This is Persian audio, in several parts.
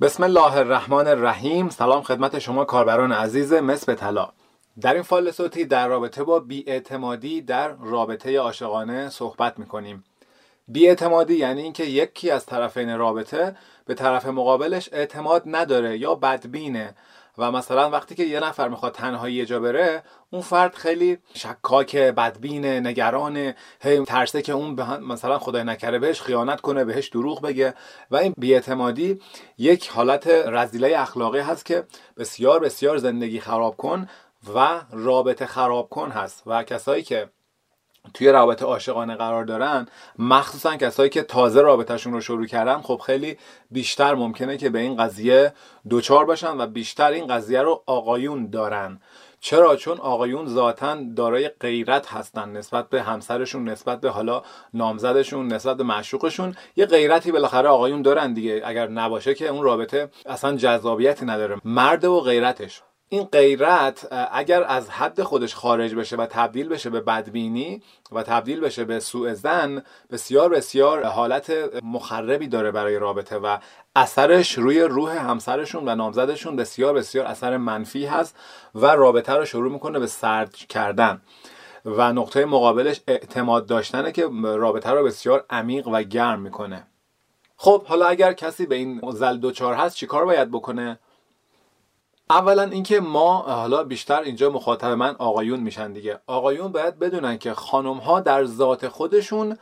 بسم الله الرحمن الرحیم. سلام خدمت شما کاربران عزیز مصر طلا. در این فایل صوتی در رابطه با بیاعتمادی در رابطه عاشقانه صحبت می‌کنیم. بیاعتمادی یعنی اینکه یکی از طرفین رابطه به طرف مقابلش اعتماد نداره یا بدبینه. و مثلا وقتی که یه نفر می‌خواد تنهایی یه جا بره اون فرد خیلی شکاک بدبین نگران هی ترسه که اون مثلا خدای نکره بهش خیانت کنه بهش دروغ بگه. و این بیاعتمادی یک حالت رزیله اخلاقی هست که بسیار بسیار زندگی خراب کن و رابطه خراب کن هست. و کسایی که توی رابطه عاشقانه قرار دارن مخصوصا کسایی که تازه رابطهشون رو شروع کردن خب خیلی بیشتر ممکنه که به این قضیه دوچار باشن و بیشتر این قضیه رو آقایون دارن. چرا؟ چون آقایون ذاتا دارای غیرت هستن نسبت به همسرشون نسبت به حالا نامزدشون نسبت به معشوقشون. یه غیرتی بالاخره آقایون دارن دیگه. اگر نباشه که اون رابطه اصلا جذابیتی نداره. مرد و غیرتش. این غیرت اگر از حد خودش خارج بشه و تبدیل بشه به بدبینی و تبدیل بشه به سوء زن بسیار بسیار حالت مخربی داره برای رابطه و اثرش روی روح همسرشون و نامزدشون بسیار بسیار اثر منفی هست و رابطه رو شروع می‌کنه به سرد کردن. و نقطه مقابلش اعتماد داشتنه که رابطه رو بسیار عمیق و گرم می‌کنه. خب حالا اگر کسی به این زل دوچار هست چیکار باید بکنه؟ اولا اینکه ما حالا بیشتر اینجا مخاطب من آقایون میشن دیگه. آقایون باید بدونن که خانم ها در ذات خودشون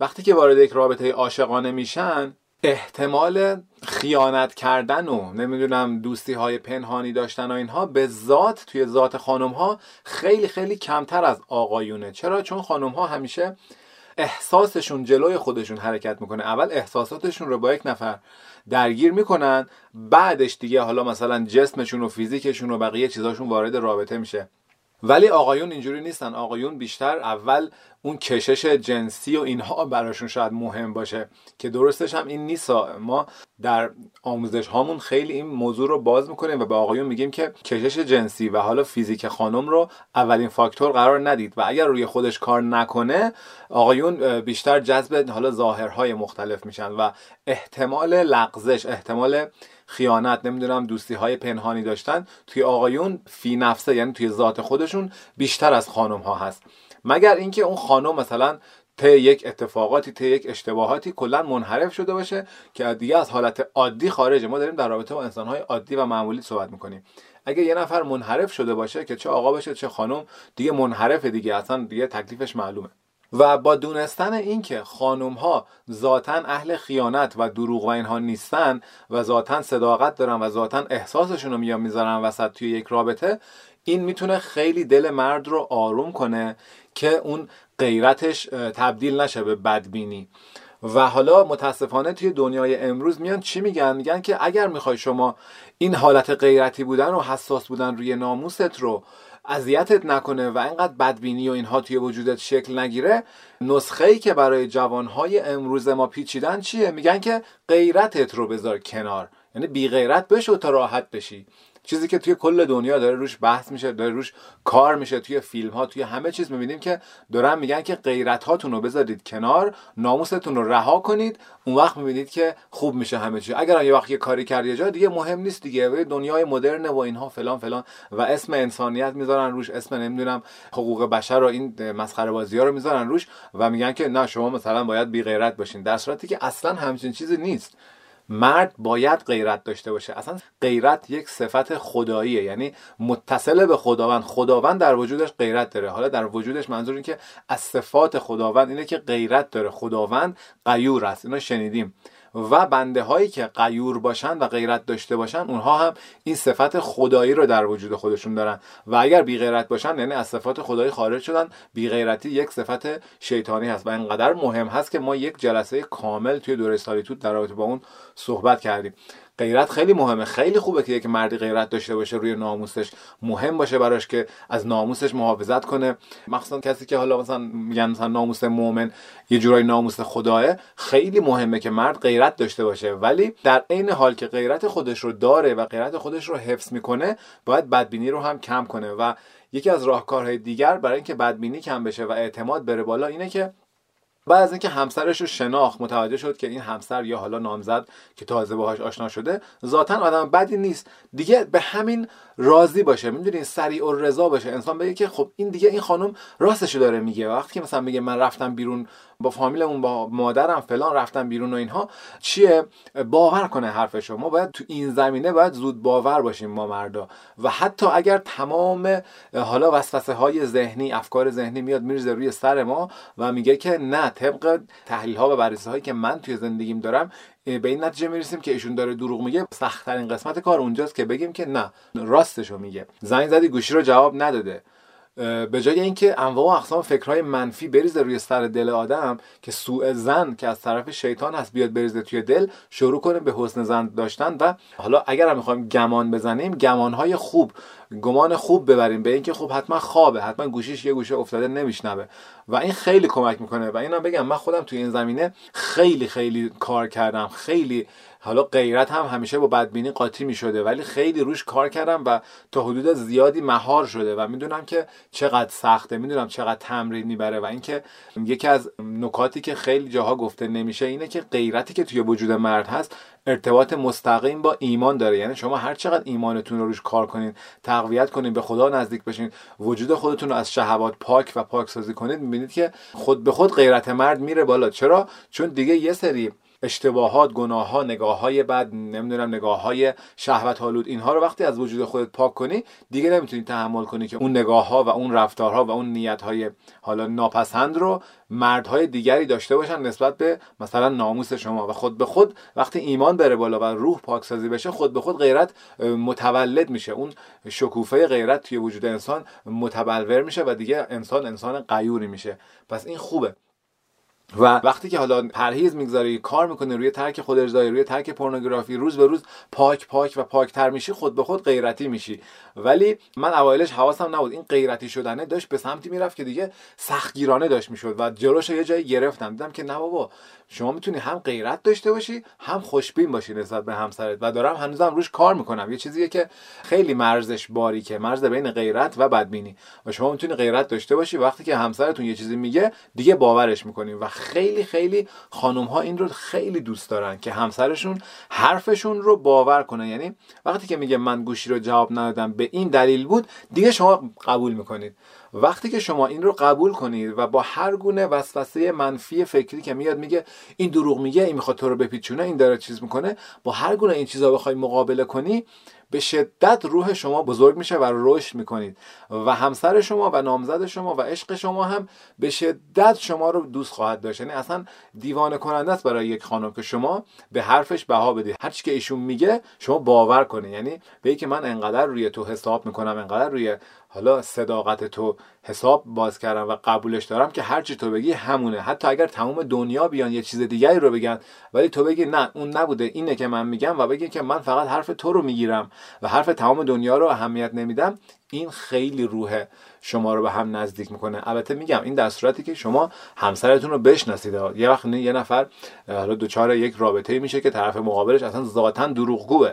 وقتی که وارد یک رابطه عاشقانه میشن احتمال خیانت کردن و نمی‌دونم دوستی های پنهانی داشتن و اینها به ذات توی ذات خانم ها خیلی خیلی کمتر از آقایونه. چرا؟ چون خانم ها همیشه احساسشون جلوی خودشون حرکت می‌کنه. اول احساساتشون رو با یک نفر درگیر می‌کنن بعدش دیگه حالا مثلا جسمشون و فیزیکشون و بقیه چیزاشون وارد رابطه میشه. ولی آقایون اینجوری نیستن. آقایون بیشتر اول اون کشش جنسی و اینها براشون شاید مهم باشه که درستش هم این نیست. ما در آموزش هامون خیلی این موضوع رو باز می‌کنیم و به آقایون میگیم که کشش جنسی و حالا فیزیک خانم رو اولین فاکتور قرار ندید و اگر روی خودش کار نکنه آقایون بیشتر جذب حالا ظاهرهای مختلف میشن و احتمال لغزش احتمال خیانت نمی‌دونم دوستی های پنهانی داشتن توی آقایون فی نفسه یعنی توی ذات خودشون بیشتر از خانم ها هست. مگر اینکه اون خانم مثلا طی یک اتفاقاتی طی یک اشتباهاتی کلا منحرف شده باشه که دیگه از حالت عادی خارجه؟ ما داریم در رابطه با انسانهای عادی و معمولی صحبت می‌کنیم. اگه یه نفر منحرف شده باشه که چه آقا باشه چه خانم دیگه منحرف دیگه اصلا دیگه تکلیفش معلومه. و با دونستن اینکه خانم ها ذاتا اهل خیانت و دروغ و اینها نیستن و ذاتا صداقت دارن و ذاتا احساسشون رو میان می‌ذارن وسط توی یک رابطه این می‌تونه خیلی دل مرد رو آروم کنه که اون غیرتش تبدیل نشه به بدبینی. و حالا متاسفانه توی دنیای امروز میان چی میگن؟ میگن که اگر می‌خوای شما این حالت غیرتی بودن و حساس بودن روی ناموست رو اذیتت نکنه و اینقدر بدبینی و اینها توی وجودت شکل نگیره نسخه ای که برای جوانهای امروز ما پیچیدن چیه؟ میگن که غیرتت رو بذار کنار. یعنی بی غیرت بشو تا راحت بشی. چیزی که توی کل دنیا داره روش بحث میشه داره روش کار میشه توی فیلم ها توی همه چیز می‌بینیم که دارن میگن که غیرت هاتون رو بذارید کنار ناموستون رو رها کنید اون وقت می‌بینید که خوب میشه همه چیز اگر یه وقت یه کاری کردی یه جا دیگه مهم نیست دیگه دنیای مدرن و اینها فلان فلان و اسم انسانیت می‌ذارن روش اسم نمی‌دونم حقوق بشر و این مسخره بازی ها رو می‌ذارن روش و میگن که نه شما مثلا باید بی غیرت باشین. در صورتی که اصلا همچین چیزی نیست. مرد باید غیرت داشته باشه. اصلا غیرت یک صفت خداییه. یعنی متصل به خداوند. خداوند در وجودش غیرت داره. حالا در وجودش منظور این که از صفات خداوند اینه که غیرت داره. خداوند قیور است. اینو شنیدیم. و بنده هایی که قیور باشن و غیرت داشته باشن اونها هم این صفت خدایی رو در وجود خودشون دارن. و اگر بی غیرت باشن یعنی از صفات خدایی خارج شدن بی غیرتی یک صفت شیطانی هست و اینقدر مهم هست که ما یک جلسه کامل توی دوره سالیتود در رابطه با اون صحبت کردیم. غیرت خیلی مهمه. خیلی خوبه که یک مردی غیرت داشته باشه روی ناموسش. مهم باشه براش که از ناموسش محافظت کنه. مخصوصا کسی که حالا مثلا میگن مثلا ناموس مؤمن یه جورای ناموس خداه خیلی مهمه که مرد غیرت داشته باشه. ولی در عین حال که غیرت خودش رو داره و غیرت خودش رو حفظ می‌کنه باید بدبینی رو هم کم کنه. و یکی از راهکارهای دیگر برای اینکه بدبینی کم بشه و اعتماد بره بالا اینه که بعد از اینکه همسرش رو شناخت متوجه شد که این همسر یا حالا نامزد که تازه باهاش آشنا شده ذاتا آدم بدی نیست. دیگه به همین راضی باشه. می‌دونین؟ سریع و رضا باشه. انسان بگه که خب این دیگه این خانم راستشو داره میگه. وقتی که مثلا میگه من رفتم بیرون با فامیلمون با مادرم فلان رفتم بیرون و اینها. چیه؟ باور کنه حرفشو. ما باید تو این زمینه باید زود باور باشیم ما مردا. و حتی اگر تمام حالا وسوسه های ذهنی افکار ذهنی میاد میرزه روی سر ما و میگه که نه طبق تحلیل ها و بررسی هایی که من توی زندگیم دارم به این نتیجه می‌رسیم که ایشون داره دروغ میگه. سختترین قسمت کار اونجاست که بگیم که نه راستشو میگه. زنگ زدی گوشی رو جواب نداده. به جای اینکه انواع و اقسام فکرهای منفی بریزه روی سر دل آدم که سوء زن که از طرف شیطان هست بیاد بریزه توی دل شروع کنیم به حسن زن داشتن و حالا اگر هم می‌خوایم گمان بزنیم گمانهای خوب گمان خوب ببریم به اینکه خب حتما خوابه حتما گوشیش یه گوشه افتاده نمیشنوه و این خیلی کمک می‌کنه. و اینم بگم من خودم توی این زمینه خیلی خیلی کار کردم خیلی حالا غیرت هم همیشه با بدبینی قاطی می شده ولی خیلی روش کار کردم و تا حدود زیادی مهار شده و می‌دونم که چقدر سخته می‌دونم چقدر تمرین می‌بره و اینکه یکی از نکاتی که خیلی جاها گفته نمیشه اینه که غیرتی که توی وجود مرد هست ارتباط مستقیم با ایمان داره. یعنی شما هر چقدر ایمانتون رو روش کار کنین تقویت کنین به خدا نزدیک بشین وجود خودتون رو از شهوات پاک و پاک سازی کنید می‌بینید که خود به خود غیرت مرد میره بالا. چرا؟ چون دیگه یه سری اشتباهات گناه ها نگاه های بد نمی‌دونم نگاه های شهوت آلود اینها رو وقتی از وجود خودت پاک کنی دیگه نمی‌تونی تحمل کنی که اون نگاه ها و اون رفتارها و اون نیت های حالا ناپسند رو مردهای دیگری داشته باشن نسبت به مثلا ناموس شما. و خود به خود وقتی ایمان بره بالا و روح پاکسازی بشه خود به خود غیرت متولد میشه. اون شکوفه غیرت توی وجود انسان متبلور میشه و دیگه انسان انسان قیوری میشه. پس این خوبه. و وقتی که حالا پرهیز می‌گذاری کار می‌کنه روی ترک خود ارزایی روی ترک پورنوگرافی روز به روز پاک پاک و پاکتر میشی خود به خود غیرتی میشی. ولی من اوایلش حواسم نبود. این غیرتی شدنه داشت به سمتی می‌رفت که دیگه سختگیرانه داشت می‌شد و جلوش یه جایی گرفتم. دیدم که نه بابا شما می‌تونی هم غیرت داشته باشی هم خوشبین باشی نسبت به همسرت و دارم هنوزم روش کار می‌کنم. یه چیزیه که خیلی مرزش باریکه. مرز بین غیرت و بدبینی. و شما می‌تونی غیرت داشته باشی. وقتی که همسرتون یه چیزی میگه دیگه باورش می‌کنیم و خیلی خیلی خانم ها این رو خیلی دوست دارن که همسرشون حرفشون رو باور کنه یعنی وقتی که میگه من گوشی رو جواب ندادم به این دلیل بود دیگه شما قبول می‌کنید. وقتی که شما این رو قبول کنید و با هر گونه وسوسه منفی فکری که میاد میگه این دروغ میگه این می‌خواد تو رو بپیچونه این داره چیز می‌کنه با هر گونه این چیزا بخوای مقابله کنی به شدت روح شما بزرگ میشه و رشد می‌کنید. و همسر شما و نامزد شما و عشق شما هم به شدت شما رو دوست خواهد داشت. یعنی اصلا دیوانه کننده است برای یک خانم که شما به حرفش بها بدید هر که ایشون میگه شما باور کنید یعنی به که من انقدر روی تو حساب می‌کنم انقدر روی حالا صداقت تو حساب باز کردم و قبولش دارم که هرچی تو بگی همونه. حتی اگر تمام دنیا بیان یه چیز دیگری رو بگن ولی تو بگی نه اون نبوده اینه که من میگم و بگی که من فقط حرف تو رو می‌گیرم و حرف تمام دنیا رو اهمیت نمیدم این خیلی روح شما رو به هم نزدیک می‌کنه. البته میگم این در صورتی که شما همسرتون رو بشناسید. یه وقت یه نفر حالا دوچار یک رابطه میشه که طرف مقابلش اصلا ذاتا دروغگوه.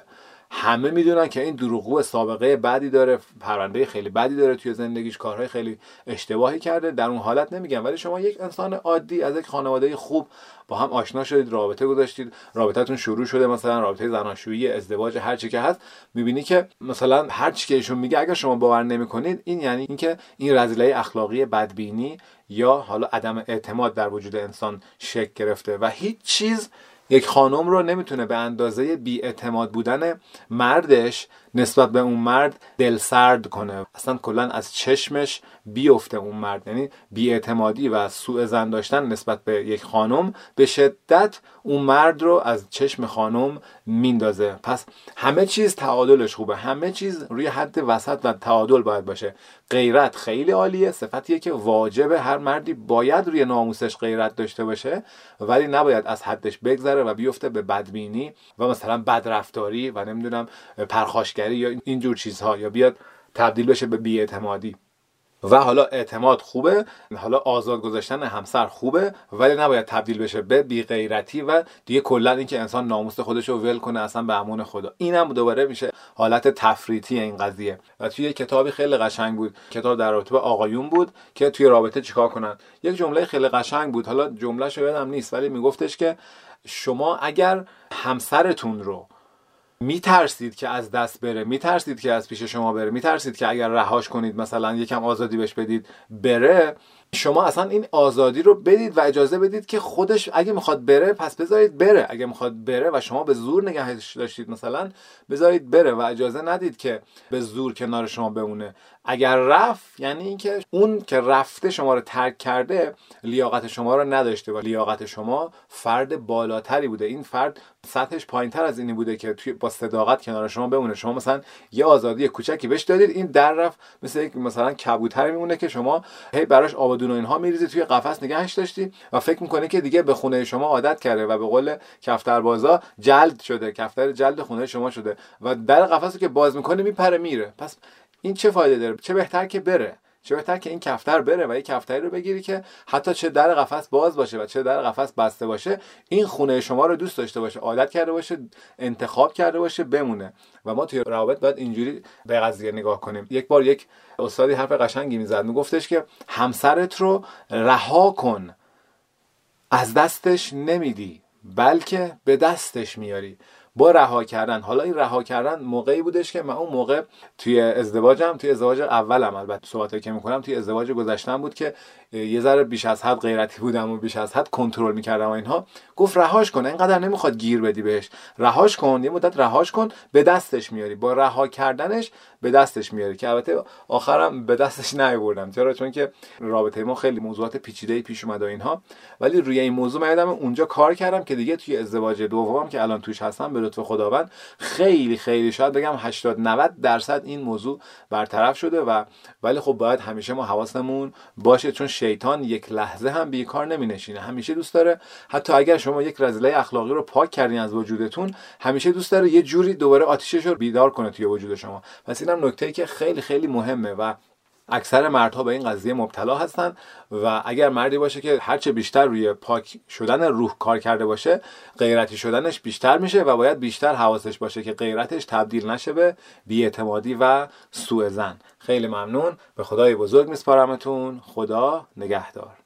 همه می‌دونن که این دروغگو سابقه بدی داره پرونده خیلی بدی داره توی زندگیش کارهای خیلی اشتباهی کرده در اون حالت نمیگم ولی شما یک انسان عادی از یک خانواده خوب با هم آشنا شدید رابطه گذاشتید رابطتون شروع شده مثلا رابطه زناشویی ازدواج هر چی که هست می‌بینی که مثلا هر چی که ایشون میگه اگر شما باور نمی‌کنید این یعنی اینکه این رذیله اخلاقی بدبینی یا حالا عدم اعتماد در وجود انسان شکل گرفته و هیچ چیز یک خانم رو نمی‌تونه به اندازه بیاعتماد بودن مردش نسبت به اون مرد دل سرد کنه. اصلا کلا از چشمش بیفته اون مرد. یعنی بیاعتمادی و سوء زن داشتن نسبت به یک خانم به شدت اون مرد رو از چشم خانم میندازه. پس همه چیز تعادلش خوبه. همه چیز روی حد وسط و تعادل باید باشه. غیرت خیلی عالیه. صفتیه که واجب هر مردی باید روی ناموسش غیرت داشته باشه ولی نباید از حدش بگذره و بیفته به بدبینی و مثلا بدرفتاری و نمی‌دونم پرخاشگری. یا اینجور چیزها یا بیاد تبدیل بشه به بیاعتمادی. و حالا اعتماد خوبه حالا آزاد گذاشتن همسر خوبه ولی نباید تبدیل بشه به بیغیرتی و دیگه کلا اینکه انسان ناموس خودش رو ول کنه اصلا به امون خدا. اینم دوباره میشه حالت تفریطی این قضیه. و توی کتابی خیلی قشنگ بود کتاب در رابطه با آقایون بود که توی رابطه چیکار کنن. یک جمله خیلی قشنگ بود حالا جمله یادم نیست ولی میگفتش که شما اگر همسرتون رو میترسید که از دست بره؟ میترسید که از پیش شما بره؟ میترسید که اگر رهاش کنید مثلا یکم آزادی بهش بدید بره؟ شما اصلا این آزادی رو بدید و اجازه بدید که خودش اگه می‌خواد بره پس بذارید بره. اگه می‌خواد بره و شما به زور نگهش داشتید مثلا بذارید بره و اجازه ندید که به زور کنار شما بمونه. اگر رفت یعنی اینکه اون که رفته شما رو ترک کرده لیاقت شما رو نداشته و لیاقت شما فرد بالاتری بوده. این فرد سطحش پایینتر از اینی بوده که توی با صداقت کنار شما بمونه. شما مثلا یه آزادی کوچکی بهش دادید این در رفت. مثل یک مثلا کبوتر میمونه که شما هی براش آبادون و اینها میریزید توی قفس نگهش داشتی و فکر می‌کنه که دیگه به خونه شما عادت کرده و به قول کفتربازا جلد شده. کفتر جلد خونه شما شده و در قفس که باز می‌کنه میپره میره. پس این چه فایده داره؟ چه بهتر که بره؟ چه بهتر که این کفتر بره و این کفتری رو بگیری که حتی چه در قفس باز باشه و چه در قفس بسته باشه این خونه شما رو دوست داشته باشه عادت کرده باشه انتخاب کرده باشه بمونه. و ما توی روابط باید اینجوری به قضیه نگاه کنیم. یک بار یک استادی حرف قشنگی می‌زد. میگفتش که همسرت رو رها کن. از دستش نمیدی بلکه به دستش میاری با رها کردن. حالا این رها کردن موقعی بودش که من اون موقع توی ازدواجم توی ازدواج اولم البته صحبتی که می‌کنم توی ازدواج گذشتم بود که یه ذره بیش از حد غیرتی بودم و بیش از حد کنترل می‌کردم و اینها. گفت رهاش کن اینقدر نمی‌خواد گیر بدی بهش. رهاش کن یه مدت رهاش کن به دستش میاری. با رها کردنش به دستش میاری. که البته آخرم به دستش نیاوردم. چرا؟ چون که رابطه ما خیلی موضوعات پیچیده پیش اومد و اینها. ولی روی این موضوع من اونجا کار کردم که دیگه توی ازدواج دومم که الان توش هستم به لطف خداوند. خیلی خیلی شاید بگم 80 90 درصد این موضوع برطرف شده و ولی خب باید همیشه ما حواسمون باشه چون شیطان یک لحظه هم بیکار نمی نشینه همیشه دوست داره. حتی اگر شما یک رذله اخلاقی رو پاک کردین از وجودتون همیشه دوست داره یه جوری دوباره آتیشش رو بیدار کنه توی وجود شما. پس اینم نکته ای که خیلی خیلی مهمه و اکثر مردها به این قضیه مبتلا هستن و اگر مردی باشه که هرچه بیشتر روی پاک شدن روح کار کرده باشه غیرتی شدنش بیشتر میشه و باید بیشتر حواسش باشه که غیرتش تبدیل نشه به بیاعتمادی و سوء زن خیلی ممنون. به خدای بزرگ میسپارمتون. خدا نگهدار.